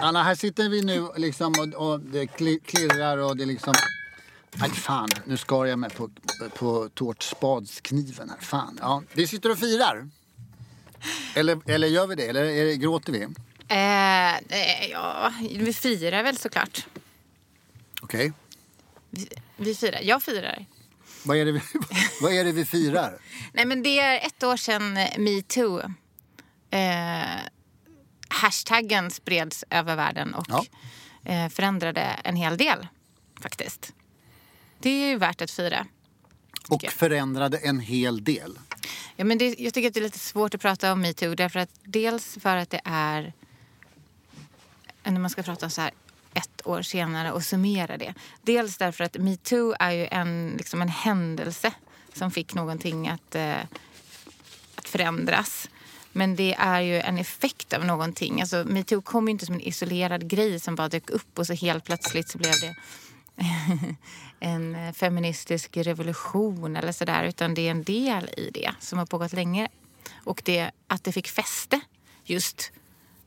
Anna, här sitter vi nu liksom och, och det kli- klirrar och det liksom... Aj fan, nu skar jag mig på, på tårtspadskniven här. Fan. Ja, vi sitter och firar. Eller, eller gör vi det? Eller är det, gråter vi? Eh, ja, vi firar väl såklart. Okej. Vi, vi firar. Jag firar. Vad, är det vi, vad är det vi firar? Nej, men det är ett år sedan metoo. Eh, hashtaggen spreds över världen och Ja. eh, förändrade en hel del faktiskt. Det är ju värt att fira. Och förändrade en hel del. Ja, men det, jag tycker att det är lite svårt att prata om metoo. Därför att dels för att det är... När man ska prata så här ett år senare och summera det. Dels därför att metoo är ju en, liksom en händelse som fick någonting att, eh, att förändras. Men det är ju en effekt av någonting. Alltså, metoo kom ju inte som en isolerad grej som bara dök upp och så helt plötsligt så blev det en feministisk revolution eller sådär. Utan det är en del i det som har pågått länge. Och det, att det fick fäste just,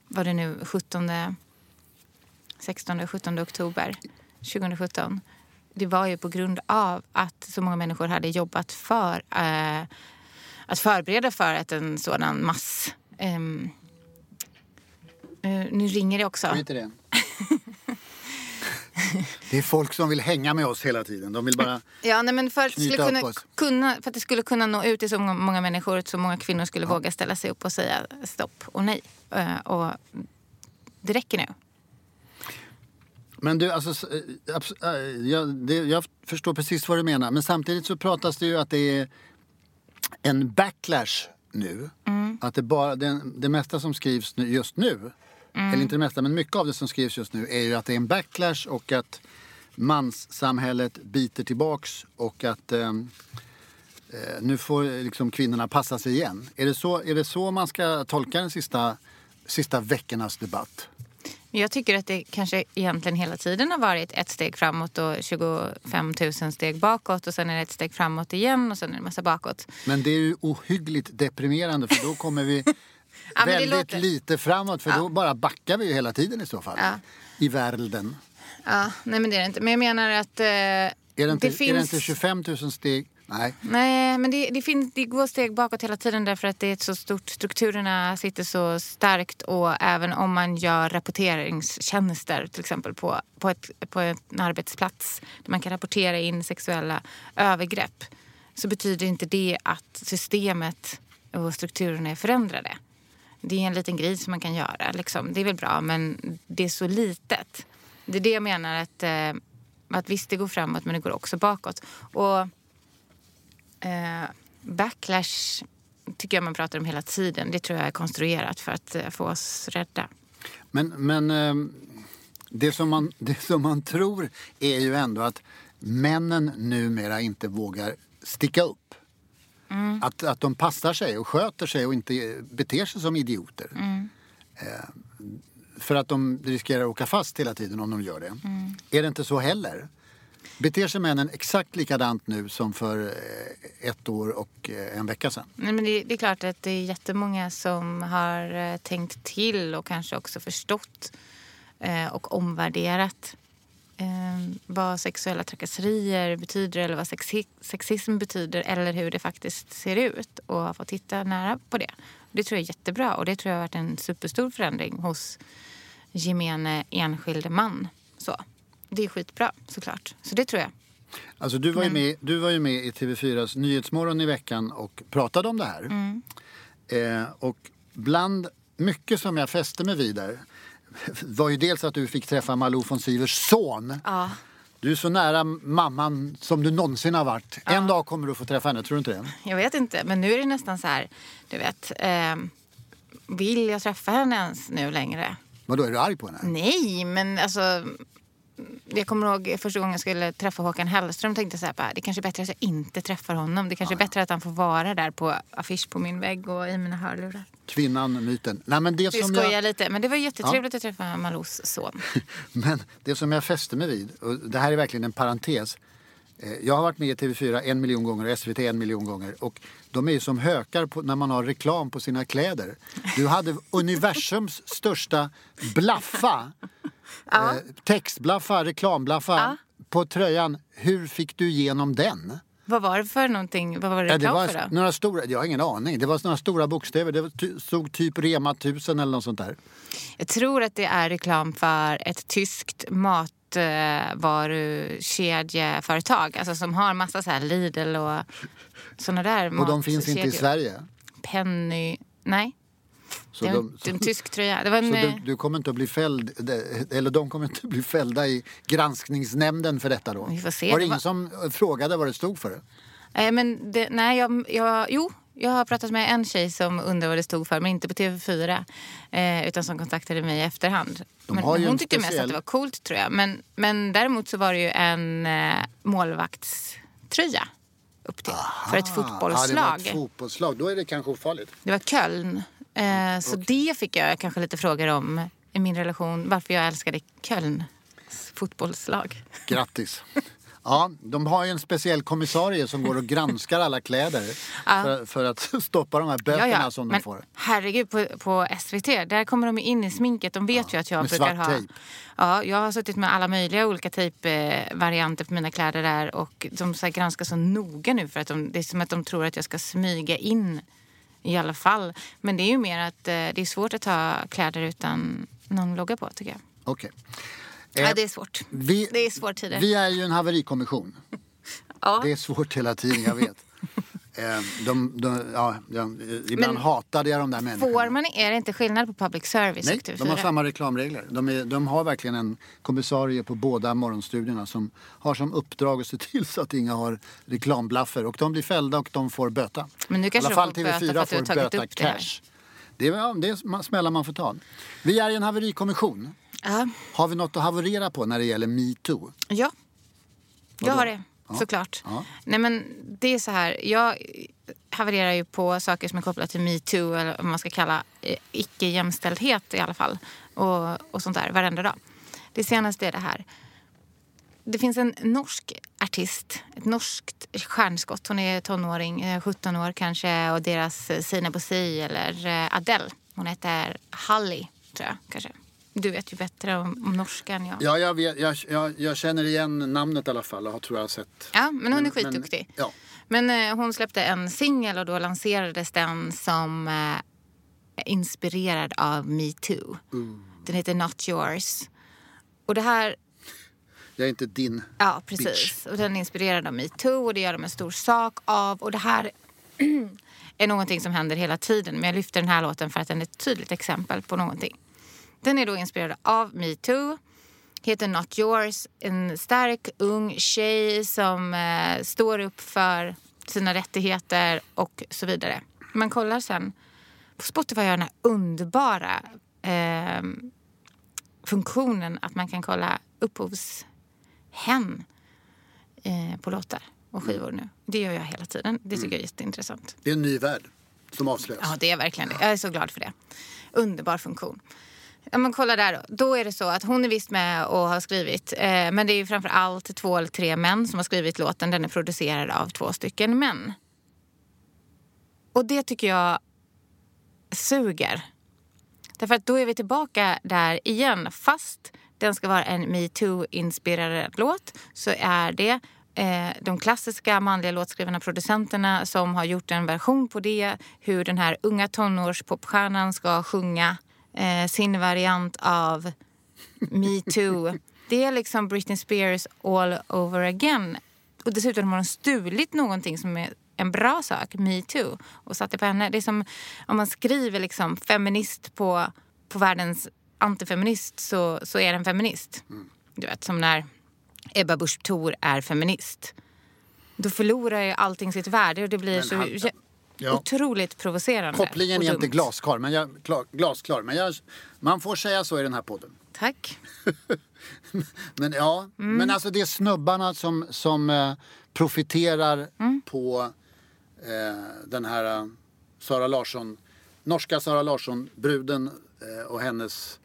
var det nu 17, 16, 17 oktober 2017. Det var ju på grund av att så många människor hade jobbat för eh, att förbereda för att en sådan mass... ehm, eh, nu ringer det också. Skit det. Det är folk som vill hänga med oss hela tiden. De vill bara... Ja, nej, men för att, Knyta skulle kunna, kunna, för att det skulle kunna nå ut till så många, människor, att så många kvinnor skulle våga ställa sig upp och säga stopp och nej. Eh, och det räcker nu. Men du, alltså, eh, jag, jag förstår precis vad du menar. Men samtidigt så pratas det ju att det är en backlash nu. Att det, bara, det, det mesta som skrivs nu, just nu, eller inte det mesta, men mycket av det som skrivs just nu är ju att det är en backlash och att manssamhället biter tillbaks och att eh, eh, nu får liksom kvinnorna passa sig igen. Är det så, är det så man ska tolka den sista, sista veckornas debatt? Jag tycker att det kanske egentligen hela tiden har varit ett steg framåt och 25 000 steg bakåt och sen är det ett steg framåt igen och sen är det en massa bakåt. Men det är ju ohyggligt deprimerande för då kommer vi Ja, det väldigt låter- lite framåt för då bara backar vi ju hela tiden i så fall. Ja. I världen. Ja, nej men det är det inte. Men jag menar att eh, Är det, inte, finns... är det inte 25 000 steg? Nej. Nej, men det, det, finns, det går steg bakåt hela tiden därför att det är ett så stort, strukturerna sitter så starkt och även om man gör rapporteringstjänster till exempel på, på, ett, på en arbetsplats där man kan rapportera in sexuella övergrepp så betyder inte det att systemet och strukturerna är förändrade. Det är en liten grej som man kan göra. Liksom. Det är väl bra, men det är så litet. Det är det jag menar att, eh, att visst, det går framåt men det går också bakåt. Och Eh, backlash tycker jag man pratar om hela tiden. Det tror jag är konstruerat för att eh, få oss rädda. Men, men ehm, det, som man, det som man tror är ju ändå att männen numera inte vågar sticka upp. Mm. Att, att de passar sig och sköter sig och inte beter sig som idioter. Mm. Eh, för att de riskerar att åka fast hela tiden om de gör det. Mm. Är det inte så heller? Beter sig männen exakt likadant nu som för eh, ett år och eh, en vecka sedan? Nej, men det, det är klart att det är jättemånga som har eh, tänkt till och kanske också förstått eh, och omvärderat eh, vad sexuella trakasserier betyder eller vad sexi sexism betyder eller hur det faktiskt ser ut och har fått titta nära på det. Det tror jag är jättebra och det tror jag har varit en superstor förändring hos gemene enskilde man. Så. Det är skitbra såklart. Så det tror jag. Alltså du var, ju med, du var ju med i TV4s Nyhetsmorgon i veckan och pratade om det här. Mm. Eh, och bland mycket som jag fäste mig vid där var ju dels att du fick träffa Malou von Sivers son. Ja. Du är så nära mamman som du någonsin har varit. En dag kommer du få träffa henne, tror du inte det? Jag vet inte, men nu är det nästan så här, du vet. Eh, vill jag träffa henne ens nu längre? Vadå, är du arg på henne? Nej, men alltså... Jag kommer ihåg första gången jag skulle träffa Håkan Hellström tänkte jag så här, bara, det kanske är bättre att jag inte träffar honom. Det kanske är bättre att han får vara där på affisch på min vägg och i mina hörlurar. Kvinnan, myten. Nej, men det Vi som skojar jag, lite, men det var jättetrevligt att träffa Malous son. men det som jag fäste mig vid, och det här är verkligen en parentes. Eh, Jag har varit med i TV4 en miljon gånger och SVT en miljon gånger. Och de är ju som hökar på, när man har reklam på sina kläder. Du hade universums största blaffa. Eh, textblaffa, reklamblaffa på tröjan. Hur fick du igenom den? Vad var det för någonting? Vad var det Ja, reklam det var för då? några stora, jag har ingen aning. Det var några stora bokstäver. Det stod typ Rema 1000 eller något sånt där. Jag tror att det är reklam för ett tyskt matvarukedjeföretag. Alltså som har massa så här Lidl och såna där Och de finns inte i. Sverige. Penny... Nej, Så, det en, de, en tysk tröja. Det var en, så eh, du, du kommer inte att bli fälld, eller de kommer inte att bli fällda i granskningsnämnden för detta då? Vi får se. Var det Det ingen var- som frågade vad det stod för? eh, men det, nej, jag, jag, jo, jag har pratat med en tjej som undrar vad det stod för, men inte på TV4. Eh, utan som kontaktade mig i efterhand. Men hon tyckte mest speciell- att det var coolt tror jag. Men, men däremot så var det ju en eh, målvaktströja upp till. För ett Ja, fotbollslag. det var ett fotbollslag. Då är det kanske ofarligt. Det var Köln. Eh, så det fick jag kanske lite frågor om i min relation. Varför jag älskade Kölns fotbollslag. Grattis. Ja, de har ju en speciell kommissarie som går och granskar alla kläder för, för att stoppa de här böterna som de Men får. herregud, på, på SVT, där kommer de in i sminket. De vet ju att jag med brukar svart ha... tejp. Ja, jag har suttit med alla möjliga olika tejpvarianter på mina kläder där och de så granskar så noga nu för att de, det är som att de tror att jag ska smyga in i alla fall. Men det är ju mer att eh, det är svårt att ha kläder utan någon logga på tycker jag. Okej. Ja, det är svårt. Vi, Det är svåra tider. vi är ju en haverikommission. Ja. Det är svårt hela tiden, jag vet. Eh, de, de, ja, de, ibland Men hatade jag de där människorna. Får man, är det inte skillnad på public service Nej, och TV4? de har samma reklamregler. De, är, de har verkligen en kommissarie på båda morgonstudierna som har som uppdrag att se till så att inga har reklamblaffer. Och de blir fällda och de får böta. Men nu I kanske alla de fall får böta för TV4 att du har får böta upp det cash. Det är, det är smällar man får ta. Vi är i en haverikommission. Ja. Har vi något att haverera på när det gäller metoo? Ja, jag har det. Såklart. Ja. Nej, men det är så här. Jag havererar ju på saker som är kopplade till metoo eller vad man ska kalla eh, icke-jämställdhet i alla fall. Och, och sånt där varenda dag. Det senaste är det här. Det finns en norsk artist, ett norskt stjärnskott. Hon är tonåring, eh, 17 år kanske. Och deras eh, Sina Bosi eller eh, Adele. Hon heter Halli, tror jag kanske. Du vet ju bättre om, om norska än jag. Ja, jag, vet, jag, jag, jag känner igen namnet i alla fall och har, tror jag sett. Ja, men hon är skitduktig. men- ja. Men eh, hon släppte en singel och då lanserades den som eh, inspirerad av metoo. Den heter Not yours. Och det här, Jag är inte din. ja precis. Och den är inspirerad av metoo och det gör de en stor sak av. Och det här är någonting som händer hela tiden. Men jag lyfter den här låten för att den är ett tydligt exempel på någonting. Den är då inspirerad av metoo. Heter Not yours. En stark ung tjej som eh, står upp för sina rättigheter och så vidare. Man kollar sen på Spotify har den här underbara eh, funktionen att man kan kolla upphovshem eh, på låtar och skivor nu. Det gör jag hela tiden. Det tycker jag är jätteintressant. Det är en ny värld som avslöjas. Ja, det är verkligen det. Jag är så glad för det. Underbar funktion. Ja, men kolla där då. Då är det så att hon är visst med och har skrivit. Eh, men det är ju framför allt två eller tre män som har skrivit låten. Den är producerad av två stycken män. Och det tycker jag suger. Därför att då är vi tillbaka där igen. Fast den ska vara en metoo-inspirerad låt så är det eh, de klassiska manliga låtskrivarna producenterna som har gjort en version på det. Hur den här unga tonårspopstjärnan ska sjunga eh, sin variant av metoo. Det är liksom Britney Spears all over again. Och dessutom har de stulit någonting som är en bra sak, metoo, och satt det på henne. Det är som om man skriver liksom feminist på, på världens antifeminist så, så är den feminist. Du vet, som när Ebba Busch Thor är feminist. Då förlorar ju allting sitt värde och det blir Men så Ja. otroligt provocerande. Kopplingen är inte glasklar, men jag, klar, glasklar, men jag, man får säga så i den här podden. Tack. Men ja, Mm. men alltså det är snubbarna som, som eh, profiterar Mm. på eh, den här eh, Sara Larsson, norska Sara Larsson-bruden eh, och hennes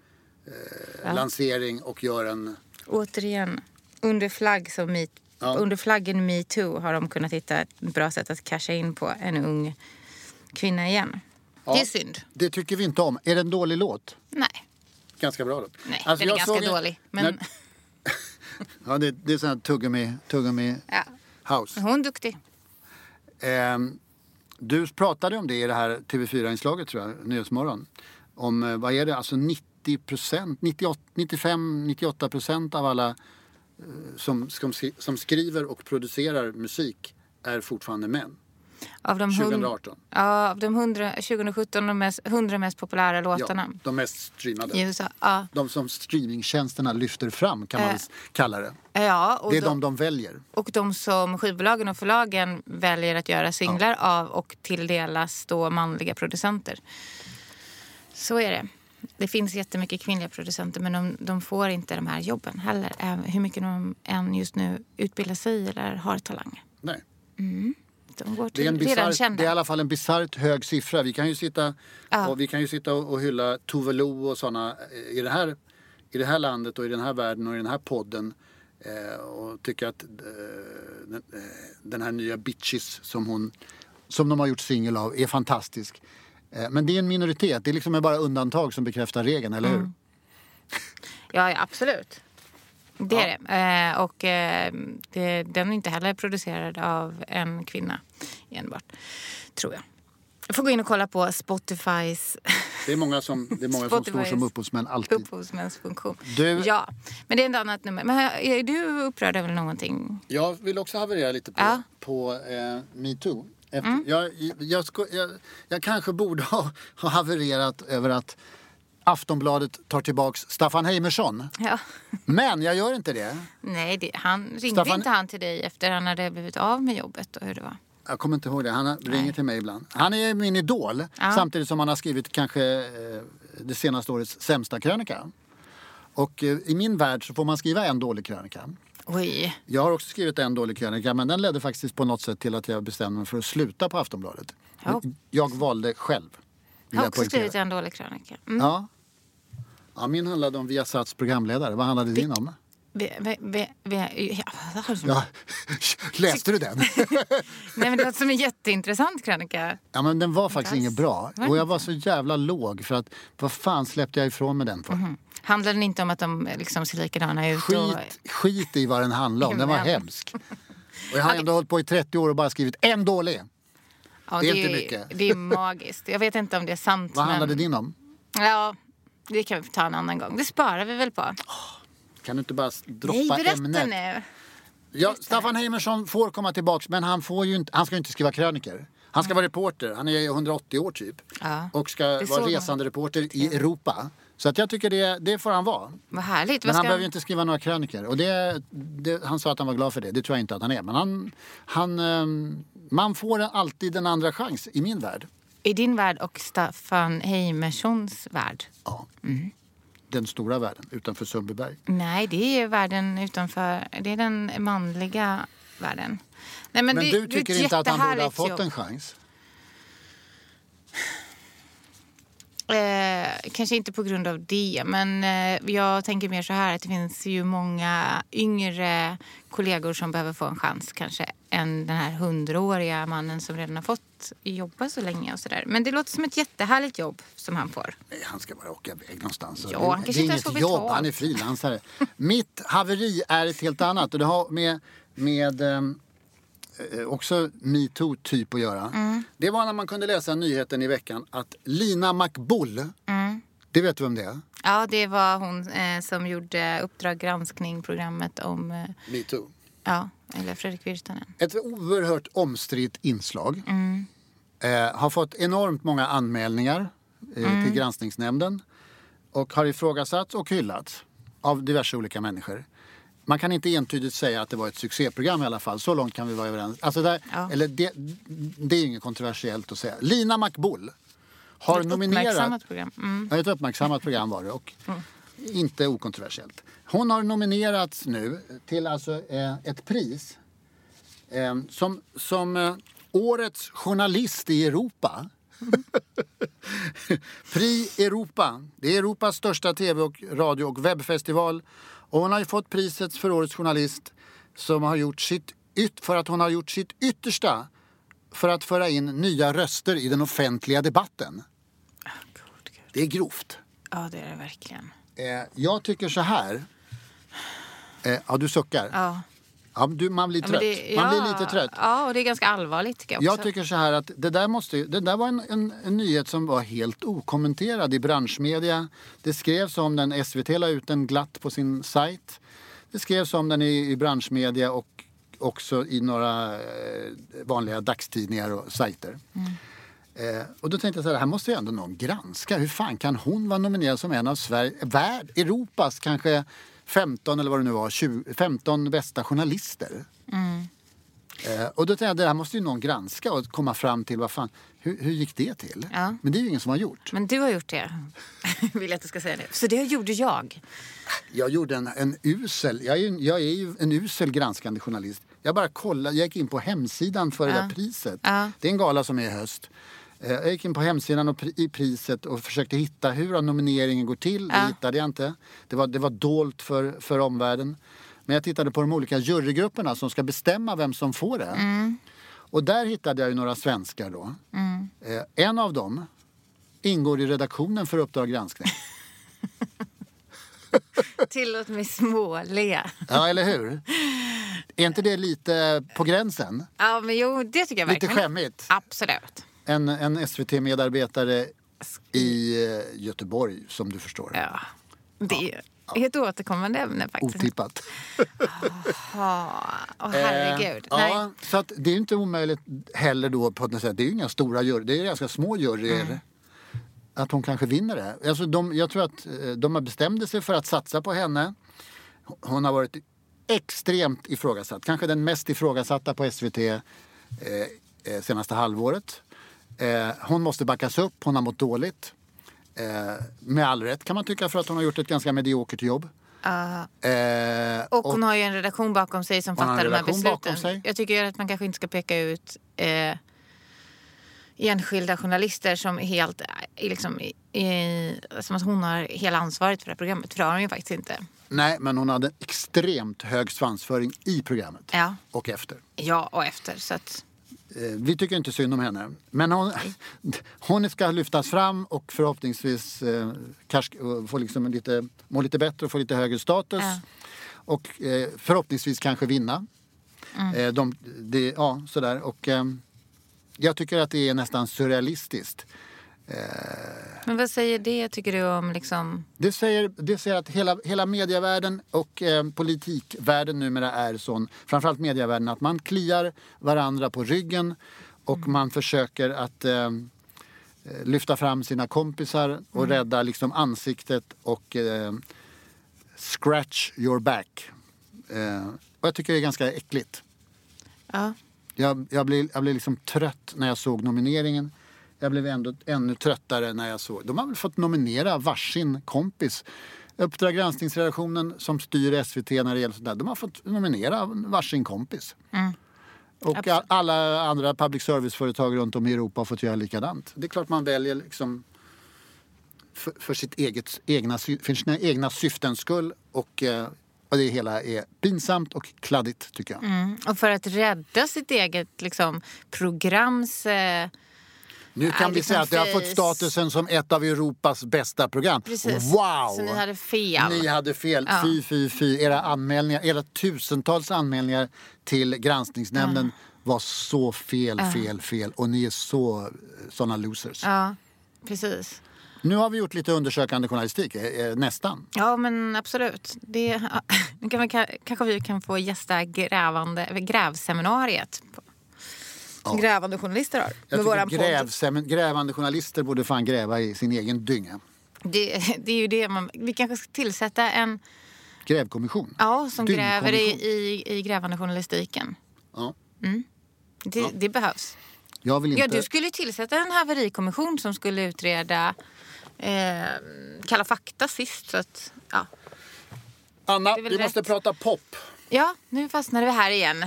eh, lansering och gör en... Återigen, under, flagg som meet, Ja. under flaggen metoo har de kunnat hitta ett bra sätt att casha in på en ung kvinna igen. Ja, Det är synd. Det tycker vi inte om. Är det en dålig låt? Nej, Ganska bra låt. nej Alltså, den är ganska dålig. Men när- Ja, det, det är sån här tuggummi, tuggummi ja, house. hon är duktig. Ehm, du pratade om det i det här TV4-inslaget tror jag, Nyhetsmorgon. Om, eh, vad är det, alltså 90 procent, 95-98 procent av alla som, som, som skriver och producerar musik är fortfarande män. Av de, hund- 2018. ja, av de 100, 2017 de mest, 100 mest populära låtarna Ja, de mest streamade. USA. Ja, De som streamingtjänsterna lyfter fram kan man Eh, kalla det. ja och, Det är de, de de väljer. och de som skivbolagen och förlagen väljer att göra singlar av och tilldelas då manliga producenter. Så är det. Det finns jättemycket kvinnliga producenter men de, de får inte de här jobben heller. Hur mycket de än just nu utbildar sig eller har talang. Nej. De går Det till är, en bizarr, det är i alla fall en bisarrt hög siffra. Vi kan ju sitta, Ja. och, vi kan ju sitta och, och hylla Tove Lo och sådana i det, här, i det här landet och i den här världen och i den här podden. Eh, och tycka att eh, den, eh, den här nya Bitches som, hon, som de har gjort singel av är fantastisk. Eh, men det är en minoritet. Det är liksom bara undantag som bekräftar regeln, eller hur? Mm. Ja, ja absolut. Det är det. Eh, och eh, det, den är inte heller producerad av en kvinna enbart, tror jag. Jag får gå in och kolla på Spotifys Det är många som, det är många som står som upphovsmän alltid. upphovsmänsfunktion. Du- Ja, men det är ett annat nummer. Men är du upprörd över någonting? Jag vill också haverera lite på, Ja. På eh, metoo. Efter, jag, jag, sko- jag, jag kanske borde ha, ha havererat över att Aftonbladet tar tillbaks Staffan Heimersson. Ja. Men jag gör inte det. Nej, det, han ringde Staffan- inte han till dig efter han hade blivit av med jobbet och hur det var? Jag kommer inte ihåg det. Han ringer till mig ibland. Han är min idol. Ja. Samtidigt som han har skrivit kanske eh, det senaste årets sämsta krönika. Och eh, i min värld så får man skriva en dålig krönika. Oj. Jag har också skrivit en dålig krönika men den ledde faktiskt på något sätt till att jag bestämde mig för att sluta på Aftonbladet. Ja. Jag valde själv. Jag har jag också poängtera. skrivit en dålig krönika. Mm. Ja. ja. Min handlade om Viasats programledare. Vad handlade din om? Vi, vi, vi, vi, ja. Ja. Läste du den? Nej, men det låter som en jätteintressant krönika. Ja men den var faktiskt inget bra. Det Och jag var så jävla låg för att vad fan släppte jag ifrån mig den för? Handlar den inte om att de liksom ser likadana ut? Och, Skit, skit i vad den handlade om. Den var hemsk. Och jag har ändå hållit på i 30 år och bara skrivit en dålig. ja, det är ju- inte mycket. Det är magiskt. Jag vet inte om det är sant. Vad men, handlade din om? Ja, det kan vi ta en annan gång. Det sparar vi väl på. Kan du inte bara droppa Nej, berätta ämnet? nu. Ja, Staffan Heimersson får komma tillbaks men han, får ju inte, han ska ju inte skriva kröniker. Han ska vara reporter. Han är 180 år typ. Ja. Och ska vara resande reporter i Europa. Så att jag tycker det, det får han vara. Vad härligt. Men Vad han behöver ju inte skriva några kröniker. Och det, det, han sa att han var glad för det. Det tror jag inte att han är. Men han, han, ehm, man får alltid en andra chans i min värld. I din värld och Staffan Heimerssons värld? Ja. Mm. Den stora världen utanför Sundbyberg. Nej, det är världen utanför. Det är den manliga världen. Nej, men Men det, du tycker inte att han borde ha fått jobb. en chans? Eh, kanske inte på grund av det, men eh, jag tänker mer så här att det finns ju många yngre kollegor som behöver få en chans kanske än den här hundraåriga mannen som redan har fått jobba så länge och sådär. Men det låter som ett jättehärligt jobb som han får. Han ska bara åka iväg någonstans. Ja, Det- han kanske det är inte inget jobb, han är frilansare. Mitt haveri är ett helt annat och det har med, med eh, också metoo-typ att göra. Mm. Det var när man kunde läsa nyheten i veckan att Lina McBull, Mm. det vet du vem det är? Ja, det var hon eh, som gjorde Uppdrag granskning-programmet om eh, Metoo. ja, eller Fredrik Virtanen. Ett oerhört omstritt inslag. Eh, har fått enormt många anmälningar eh, till granskningsnämnden och har ifrågasatts och hyllats av diverse olika människor. Man kan inte entydigt säga att det var ett succéprogram i alla fall. Så långt kan vi vara överens. Alltså där, Ja. eller det, det är inget kontroversiellt att säga. Lina McBull har Ett nominerat... uppmärksammat program. Mm. Ett uppmärksammat program var det och inte okontroversiellt. Hon har nominerats nu till alltså eh, ett pris eh, som, som eh, Årets journalist i Europa. Prix Europa. Det är Europas största tv, och radio och webbfestival. Och hon har ju fått priset för Årets journalist som har gjort sitt yt- för att hon har gjort sitt yttersta för att föra in nya röster i den offentliga debatten. God, Gud. Det är grovt. Ja, det är det verkligen. Eh, jag tycker så här. Eh, ja, du suckar. Ja. Ja, du, man blir Ja, trött. det- Man ja, blir lite trött. Ja, och det är ganska allvarligt tycker jag också. Jag tycker så här att det där, måste, det där var en, en, en nyhet som var helt okommenterad i branschmedia. Det skrevs om den, SVT la ut den glatt på sin sajt. Det skrevs om den i, i branschmedia och också i några eh, vanliga dagstidningar och sajter. Eh, och då tänkte jag så här, det här måste ju ändå någon granska. Hur fan kan hon vara nominerad som en av Sverige, värld, Europas kanske 15 eller vad det nu var, 20, 15 bästa journalister? Eh, och då tänkte jag, det här måste ju någon granska och komma fram till vad fan, hur, hur gick det till? Ja. Men det är ju ingen som har gjort. Men du har gjort det. Vill jag att du ska säga det. Så det gjorde jag. Jag gjorde en, en usel, jag är, ju, jag är ju en usel granskande journalist. Jag bara kollade, jag gick in på hemsidan för det Ja. där priset. Ja. Det är en gala som är i höst. Eh, Jag gick in på hemsidan och i priset och försökte hitta hur nomineringen går till. Det Ja. hittade jag inte. Det var, det var dolt för, för omvärlden. Men jag tittade på de olika jurygrupperna som ska bestämma vem som får det. Mm. Och där hittade jag ju några svenskar då. Eh, en av dem ingår i redaktionen för Uppdrag granskning. Tillåt mig småle. Ja, eller hur? Är inte det lite på gränsen? Ja, men jo, det tycker jag Lite verkligen. skämmigt. Absolut. En, en SVT-medarbetare i eh, Göteborg, som du förstår. Ja. Det är ett återkommande ämne faktiskt. Otippat. Ja, Åh, herregud. Eh, ja, så att det är inte omöjligt heller då på något sätt. Det är ju inga stora juryer, det är ganska små juryer. Mm. Att hon kanske vinner det. Alltså de, jag tror att eh, de har bestämde sig för att satsa på henne. Hon har varit extremt ifrågasatt. Kanske den mest ifrågasatta på SVT eh, senaste halvåret. Eh, hon måste backas upp, hon har mått dåligt. Eh, med all rätt kan man tycka för att hon har gjort ett ganska mediokert jobb. Eh, Och hon har ju en redaktion bakom sig som fattar de här besluten. Jag tycker att man kanske inte ska peka ut eh, enskilda journalister som helt eh, liksom, i, som att hon har hela ansvaret för det här programmet. För det har hon ju faktiskt inte. Nej, men hon hade extremt hög svansföring i programmet. Ja. Och efter. Ja, och efter. Så att, Vi tycker inte synd om henne. Men hon, hon ska lyftas fram och förhoppningsvis eh, kanske, eh, få liksom lite, må lite bättre och få lite högre status. Ja. Och eh, förhoppningsvis kanske vinna. Eh, de, det, ja, sådär. Och, eh, jag tycker att det är nästan surrealistiskt. Men vad säger det, tycker du, om liksom... Det säger, det säger att hela, hela medievärlden och eh, politikvärlden numera är sån, framförallt medievärlden, att man kliar varandra på ryggen och man försöker att eh, eh, lyfta fram sina kompisar och rädda liksom ansiktet och eh, scratch your back. Eh, och jag tycker det är ganska äckligt. Ja. Jag, jag, blev, jag liksom trött när jag såg nomineringen. Jag blev ändå ännu tröttare när jag såg... De har väl fått nominera varsin kompis. Uppdrag granskningsredaktionen som styr SVT när det gäller sådär. De har fått nominera varsin kompis. Och a- alla andra public service-företag runt om i Europa har fått göra likadant. Det är klart man väljer liksom för, för, sitt eget, egna, för sina egna syftens skull. Och, eh, Och det hela är pinsamt och kladdigt tycker jag. Mm. Och för att rädda sitt eget liksom, programs... Eh, Nu kan Ja, vi säga att det har fått statusen som ett av Europas bästa program. Precis. Wow! Så ni hade fel. Ni hade fel. Ja. Fy, fy, fy. Era anmälningar, era tusentals anmälningar till granskningsnämnden var så fel, fel, fel. Och ni är så såna losers. ja, precis. Nu har vi gjort lite undersökande journalistik, eh, eh, nästan. Ja, men absolut. Det, ja, kanske vi kan få gästa grävande, grävseminariet. Som grävande journalister har. Jag med våran grävsemin- grävande journalister borde fan gräva i sin egen dynga. Det, det är ju det man... Vi kanske ska tillsätta en Grävkommission. ja, som gräver i, i, i grävande journalistiken. Ja. Det, det behövs. Jag vill inte... Ja, du skulle tillsätta en haverikommission som skulle utreda eh, Kalla fakta sist. Så att, ja. Anna, vi måste rätt. prata pop. ja, nu fastnade vi här igen.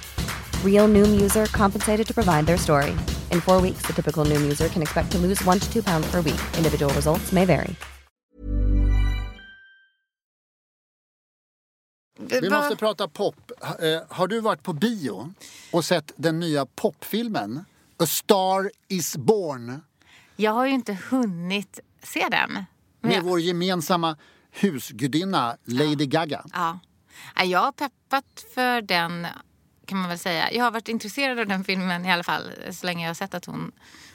Real Noom user compensated to provide their story. In four weeks, the typical Noom user can expect to lose one to two pounds per week. Individual results may vary. Vi måste prata pop. Eh, Har du varit på bio och sett den nya popfilmen A Star Is Born? Jag har ju inte hunnit se den. Med jag, vår gemensamma husgudinna Lady Gaga. ja. Ja, Jag har peppat för den, kan man väl säga. Jag har varit intresserad av den filmen i alla fall så länge jag har sett att hon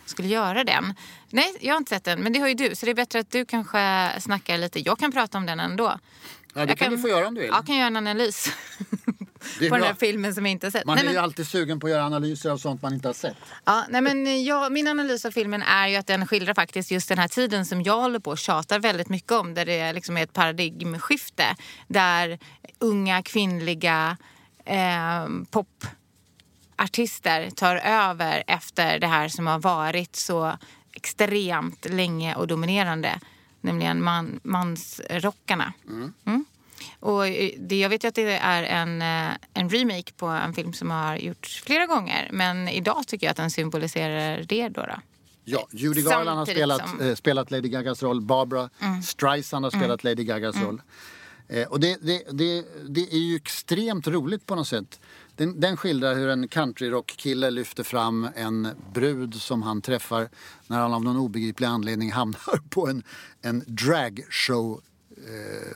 skulle göra den. Nej, jag har inte sett den, men det har ju du. Så det är bättre att du kanske snackar lite. Jag kan prata om den ändå. Ja, det Jag kan du få göra om du vill. Jag kan göra en analys på den bra. här filmen som jag inte har sett. Man Nej, är men- ju alltid sugen på att göra analyser av sånt man inte har sett. Ja, nej men jag, min analys av filmen är ju att den skildrar faktiskt just den här tiden som jag håller på och tjatar väldigt mycket om. Där det liksom är ett paradigmskifte. Där unga kvinnliga eh, popartister tar över efter det här som har varit så extremt länge och dominerande. Nämligen man, mansrockarna. Mm. Och eh, det, jag vet ju att det är en, eh, en remake på en film som har gjorts flera gånger. Men idag tycker jag att den symboliserar det då. då. Ja, Judy Garland har spelat, som- Mm. eh, spelat Lady Gagas roll. Barbara Streisand har spelat Lady Gagas roll. Eh, och det, det, det, det är ju extremt roligt på något sätt. Den, den skildrar hur en countryrockkille lyfter fram en brud som han träffar när han av någon obegriplig anledning hamnar på en, en dragshow eh,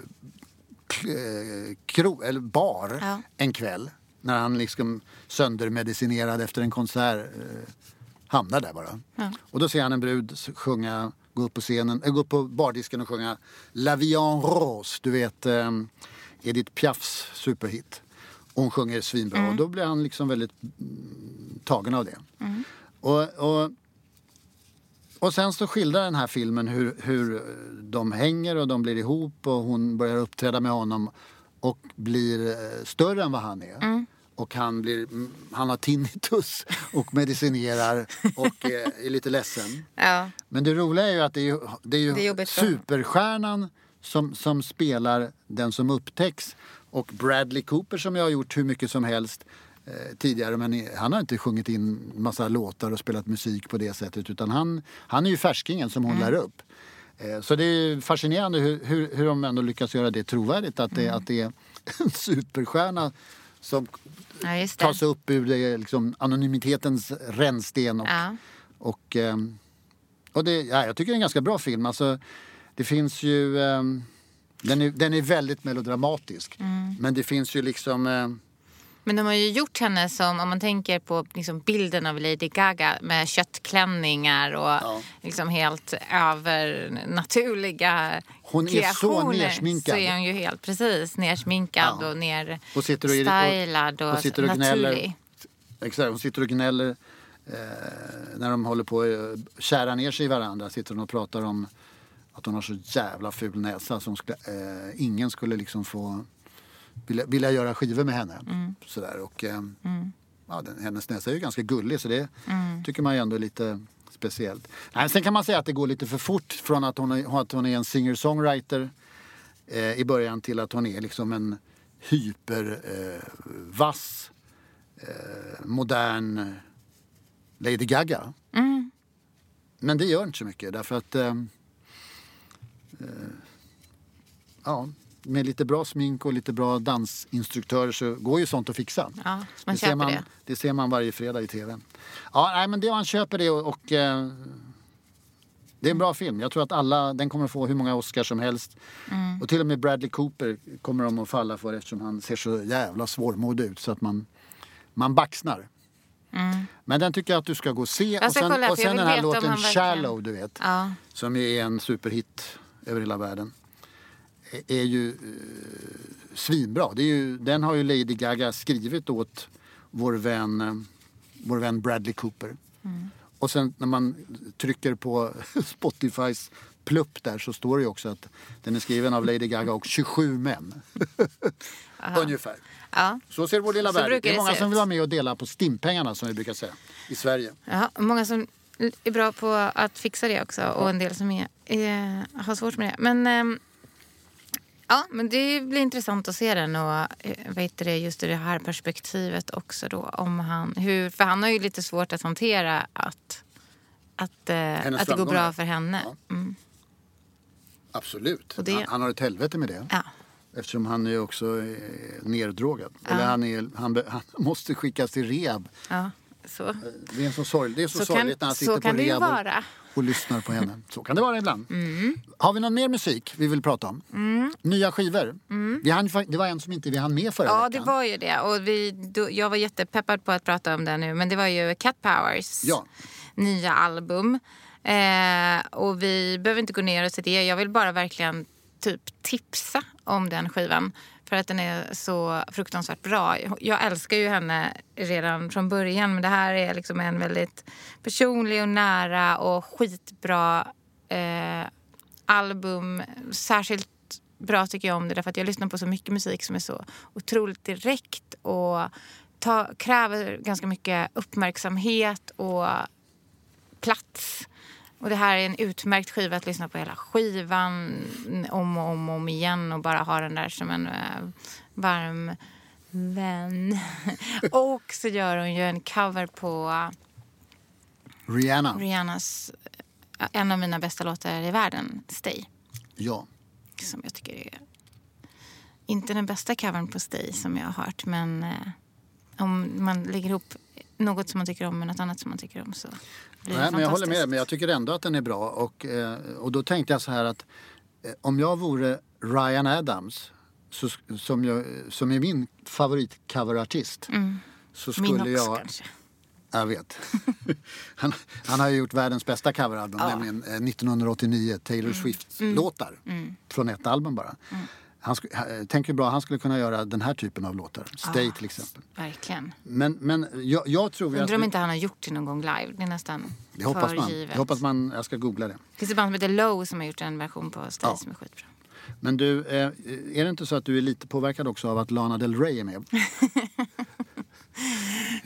eh, kro, eller bar Ja. en kväll. När han liksom söndermedicinerad efter en konsert eh, hamnar där bara. Och då ser han en brud sjunga, gå upp på scenen, äh, gå upp på bardisken och sjunga La Vie en Rose, du vet eh, Edith Piafs superhit. Och hon sjunger svinbra och då blir han liksom väldigt mm, tagen av det. Och, och, och sen så skildrar den här filmen hur, hur de hänger och de blir ihop och hon börjar uppträda med honom och blir eh, större än vad han är. Och han, blir, mm, han har tinnitus och medicinerar och eh, är lite ledsen. Ja. Men det roliga är ju att det är ju, det är ju Det är superstjärnan som, som spelar den som upptäcks. Och Bradley Cooper som jag har gjort hur mycket som helst eh, tidigare men han har inte sjungit in massa låtar och spelat musik på det sättet utan han, han är ju färskingen som hon lär upp. Eh, så det är fascinerande hur, hur, hur de ändå lyckas göra det trovärdigt att det, att det är en superstjärna som Ja, det. tas upp ur det, liksom, anonymitetens rännsten. Och, Ja. och, ehm, och det, ja, jag tycker det är en ganska bra film. Alltså, det finns ju... ehm, den, är, den är väldigt melodramatisk. Mm. Men det finns ju liksom... Men de har ju gjort henne som, om man tänker på liksom bilden av Lady Gaga med köttklänningar och liksom helt övernaturliga Hon är så nersminkad. Så är hon ju helt precis nersminkad Ja. och ner och och, och, och, gnäller. naturlig. Exakt, hon sitter och gnäller eh, när de håller på att kära ner sig i varandra. Sitter hon och pratar om att hon har så jävla ful näsa som eh, ingen skulle liksom få vilja, vilja göra skivor med henne. Mm. Sådär. Och, eh, ja, den, hennes näsa är ju ganska gullig så det tycker man ju ändå är lite speciellt. Nej, sen kan man säga att det går lite för fort från att hon är, att hon är en singer-songwriter eh, i början till att hon är liksom en hypervass eh, eh, modern eh, Lady Gaga. Men det gör inte så mycket därför att eh, ja, med lite bra smink och lite bra dansinstruktörer så går ju sånt att fixa. Ja, man det, ser köper man, det. det ser man varje fredag i tv. Ja, nej, men det, man köper det och, och eh, det är en bra film. Jag tror att alla, den kommer att få hur många Oscars som helst. Mm. Och till och med Bradley Cooper kommer de att falla för eftersom han ser så jävla svårmodig ut så att man, man baxnar. Men den tycker jag att du ska gå och se. Mm. Och sen, kolla, och sen den här låten verkligen- Shallow, du vet. Ja. Som ju är en superhit över hela världen. Är- ju eh, svinbra. Det är ju, den har ju Lady Gaga skrivit åt vår vän, eh, vår vän Bradley Cooper. Och sen när man trycker på Spotifys plupp där så står det ju också att den är skriven av Lady Gaga och 27 män. Ungefär. Ja. Så ser vår lilla Så värld ut. Det är många som vill vara med och dela på stimpengarna som vi brukar säga i Sverige. Ja, många som är bra på att fixa det också och en del som är, är, har svårt med det. Men, ehm, ja, men det blir intressant att se den och eh, vad heter det, just det här perspektivet också då. Om han, hur, för han har ju lite svårt att hantera att, att, eh, att det går bra för henne. Ja. Mm. Absolut. Det- Han, han har ett helvete med det. Ja. Eftersom han är också eh, neddrogad. Eller han, är, han, han måste skickas till rehab. Ja, så. Det är så, sorg, det är så, Så kan- sorgligt när han sitter kan på rehab och. Mm. lyssnar på henne. Så kan det vara ibland. Har vi någon mer musik vi vill prata om? Nya skivor? Vi hann, det var en som inte vi hann med förra Mm. Ja, veckan. det var ju det. Och vi, då, jag var jättepeppad på att prata om det nu. Men det var ju Cat Powers Ja. nya album. Eh, och vi behöver inte gå ner och se det. Jag vill bara verkligen typ tipsa om den skivan. För att den är så fruktansvärt bra. Jag älskar ju henne redan från början. Men det här är liksom en väldigt personlig och nära och skitbra eh, album. Särskilt bra tycker jag om det därför att jag lyssnar på så mycket musik som är så otroligt direkt och ta, kräver ganska mycket uppmärksamhet och plats. Och det här är en utmärkt skiva att lyssna på hela skivan om och om och om igen och bara ha den där som en eh, varm vän. och så gör hon ju en cover på Rihanna. Rihannas, eh, en av mina bästa låtar i världen, Stay. Ja. Som jag tycker är inte den bästa covern på Stay som jag har hört. Men eh, om man lägger ihop något som man tycker om med något annat som man tycker om så Nej, men jag håller med men jag tycker ändå att den är bra. Och, eh, och då tänkte jag så här att eh, om jag vore Ryan Adams, så, som, jag, som är min favoritcoverartist, så skulle Mm. Min också jag... kanske. Jag vet. han, han har ju gjort världens bästa coveralbum, nämligen eh, 1989 Taylor Mm. Swift-låtar. Från ett album bara. Han ha- tänk hur bra han skulle kunna göra den här typen av låtar. Stay till exempel. Verkligen. Men, men jag, jag tror. Undrar om inte han har gjort det någon gång live. Det är nästan det hoppas man. förgivet. Det hoppas man. Jag ska googla det. Det finns ett band som heter Low som har gjort en version på Stay Ja. som är skitbra. Men du, eh, är det inte så att du är lite påverkad också av att Lana Del Rey är med?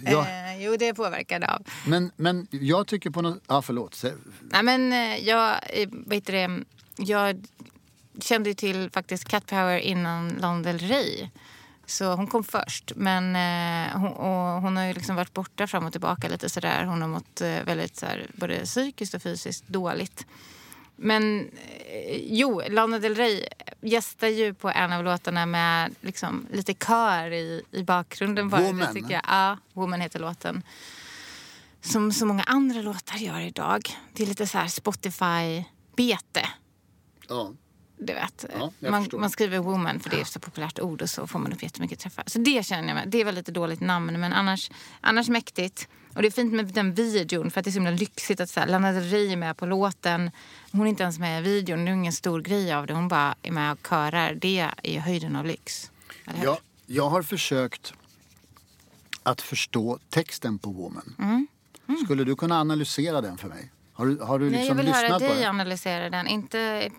ja, Eh, jo, det är påverkad av. men, men jag tycker på något... Ja, förlåt. Sä- Nej, men eh, jag, eh, vad heter det, jag kände ju till faktiskt Cat Power innan Lana Del Rey. Så hon kom först. Men eh, hon, och hon har ju liksom varit borta fram och tillbaka lite sådär. Hon har mått eh, väldigt så här, både psykiskt och fysiskt dåligt. Men eh, jo, Lana Del Rey gästar ju på en av låtarna med liksom, lite kör i, i bakgrunden. Bara. Woman. Det tycker jag. Ja, Woman heter låten. Som så många andra låtar gör idag. Det är lite så här Spotify-bete. Ja. Du vet. Ja, man, man skriver woman för det är så populärt ord och så får man upp jättemycket träffar. Så det känner jag med. Det är väl lite dåligt namn men annars, annars mäktigt. Och det är fint med den videon för att det är så himla lyxigt att så här, Lana Del Rey är med på låten. Hon är inte ens med i videon. Det är ingen stor grej av det. Hon bara är med och körar. Det är höjden av lyx. Jag, jag har försökt att förstå texten på Woman. Mm. Skulle du kunna analysera den för mig? Har du, har du Nej, liksom jag vill höra dig analysera den. Inte...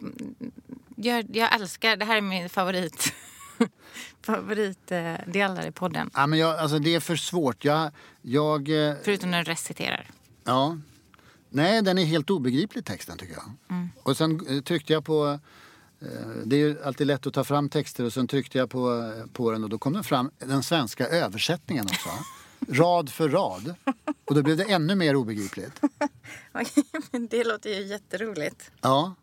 Jag, jag älskar... Det här är min favorit. favoritdelar i podden. Ja, men jag, alltså det är för svårt. Jag, jag, eh, Förutom när du reciterar. ja. Nej, den är helt obegriplig texten tycker jag. Mm. Och sen eh, tryckte jag på... eh, Det är ju alltid lätt att ta fram texter och sen tryckte jag på, på den och då kom den fram, den svenska översättningen också. rad för rad. Och då blev det ännu mer obegripligt. Men det låter ju jätteroligt. Ja.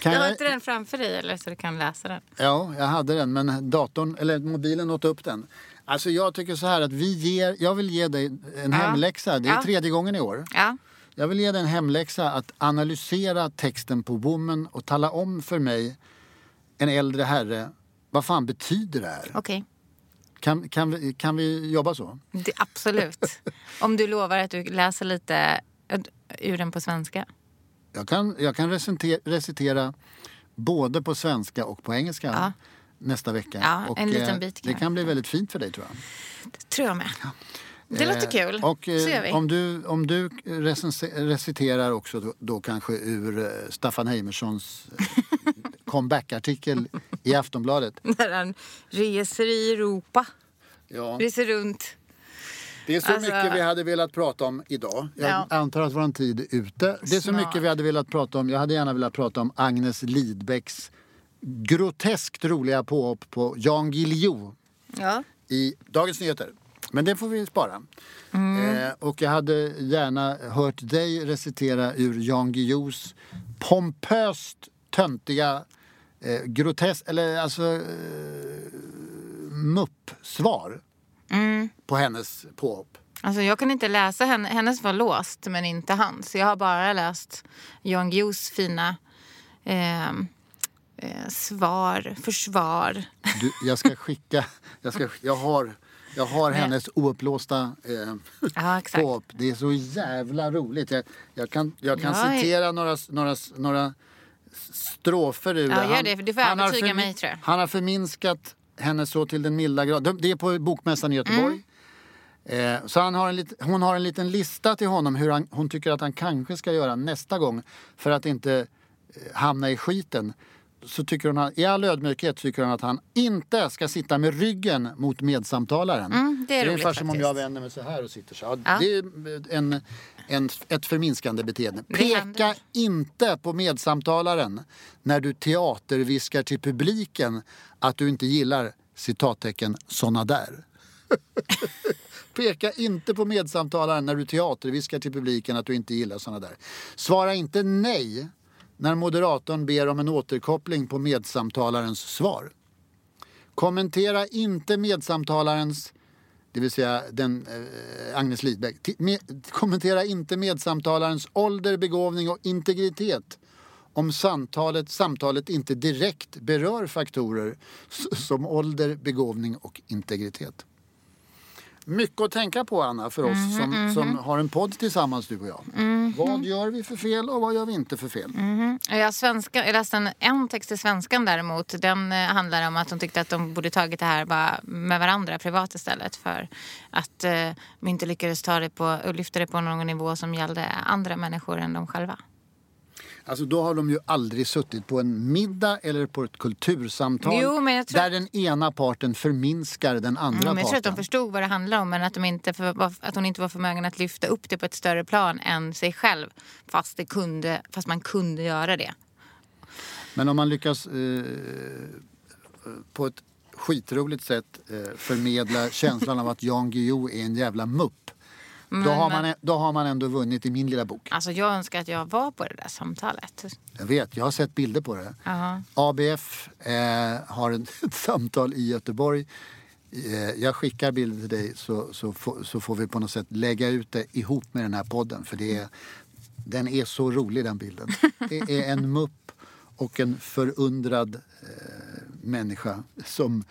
Kan Jag har jag, inte den framför dig eller så du kan läsa den. ja, jag hade den men datorn, eller mobilen åt upp den. Alltså jag tycker så här att vi ger, jag vill ge dig en Ja. hemläxa. Det är Ja. tredje gången i år. Ja. Jag vill ge dig en hemläxa att analysera texten på Woman och tala om för mig, en äldre herre, vad fan betyder det här? Okej. Kan, kan, vi, kan vi jobba så? Det- Absolut. Om du lovar att du läser lite eh, ur den på svenska. Jag kan, jag kan recitera, recitera både på svenska och på engelska Ja. nästa vecka. Ja, och, en liten eh, bit kan Det kan bli väldigt fint för dig tror jag. Det tror jag med. Det låter kul. Och så gör eh, om du, om du reciterar också då, då kanske ur eh, Staffan Heimerssons eh, comeback-artikel i Aftonbladet. När han reser i Europa. Ja. Reser runt. Det är så Alltså- mycket vi hade velat prata om idag. Jag Ja. antar att vår tid är ute. Det är så mycket vi hade velat prata om. Jag hade gärna velat prata om Agnes Lidbecks groteskt roliga påhopp på Jan Guillou Ja. i Dagens Nyheter. Men det får vi spara. Eh, och jag hade gärna hört dig recitera ur Jan Guillous pompöst töntiga eh, grotesk, eller alltså eh, mupp-svar på hennes påhopp. Alltså jag kan inte läsa henne. Hennes var låst men inte hans. Jag har bara läst Jan Guillous fina eh, eh, svar, försvar. Du, jag ska skicka, jag, ska, jag har, jag har hennes ouppblåsta eh, Ja, påhopp. Det är så jävla roligt. Jag, jag kan, jag kan är- citera några, några, några strofer ur Ja, det. gör det, du får han har övertyga mig, tror jag. Han har förminskat henne så till den milda grad. Det är på Bokmässan i Göteborg. Mm. Eh, så han har en lit, hon har en liten lista till honom hur han, hon tycker att han kanske ska göra nästa gång för att inte eh, hamna i skiten. Så tycker hon, i all ödmjukhet tycker hon att han inte ska sitta med ryggen mot medsamtalaren. Mm, det är ungefär som om jag vänder mig så här och sitter så. Ja. Det är en, en, ett förminskande beteende. Peka inte på medsamtalaren när du teaterviskar till publiken att du inte gillar citattecken såna där. Peka inte på medsamtalaren när du teaterviskar till publiken att du inte gillar såna där. Svara inte nej när moderatorn ber om en återkoppling på medsamtalarens svar. Kommentera inte medsamtalarens, det vill säga den, eh, Agnes Lidbeck, med, kommentera inte medsamtalarens ålder, begåvning och integritet om samtalet, samtalet inte direkt berör faktorer som ålder, begåvning och integritet. Mycket att tänka på Anna för oss Mhm, som, som har en podd tillsammans du och jag. Vad gör vi för fel och vad gör vi inte för fel? Jag, svenska, jag läste en, en text i svenskan däremot. Den eh, handlar om att de tyckte att de borde tagit det här bara med varandra privat istället. För att eh, de inte lyckades ta det på, och lyfta det på någon nivå som gällde andra människor än de själva. Alltså då har de ju aldrig suttit på en middag eller på ett kultursamtal Jo, jag tror där den ena parten förminskar den andra Mm, men jag tror att de parten. förstod vad det handlar om men att, de inte för, var- att hon inte var förmögen att lyfta upp det på ett större plan än sig själv. Fast, det kunde, fast man kunde göra det. Men om man lyckas eh, på ett skitroligt sätt eh, förmedla känslan av att Jan Guillou är en jävla mupp. Då, har man, då har man ändå vunnit i min lilla bok. Alltså jag önskar att jag var på det där samtalet. Jag vet, jag har sett bilder på det. Ja. ABF eh, har ett, samtal i Göteborg. Eh, jag skickar bilder till dig så, så, så får vi på något sätt lägga ut det ihop med den här podden. För det är, den är så rolig den bilden. Det är en mupp och en förundrad eh, människa som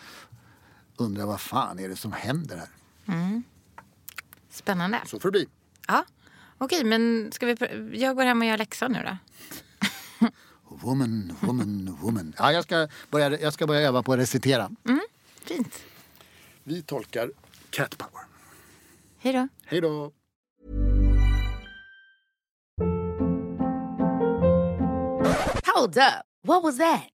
undrar vad fan är det som händer här. Spännande. Så får det bli. Ja. Okej, men ska vi... Jag går hem och gör läxan nu då. Woman, woman, woman. Ja, jag, ska börja, jag ska börja öva på att recitera. Fint. Vi tolkar cat power. Hej då. Hej då! Hold up. What was that?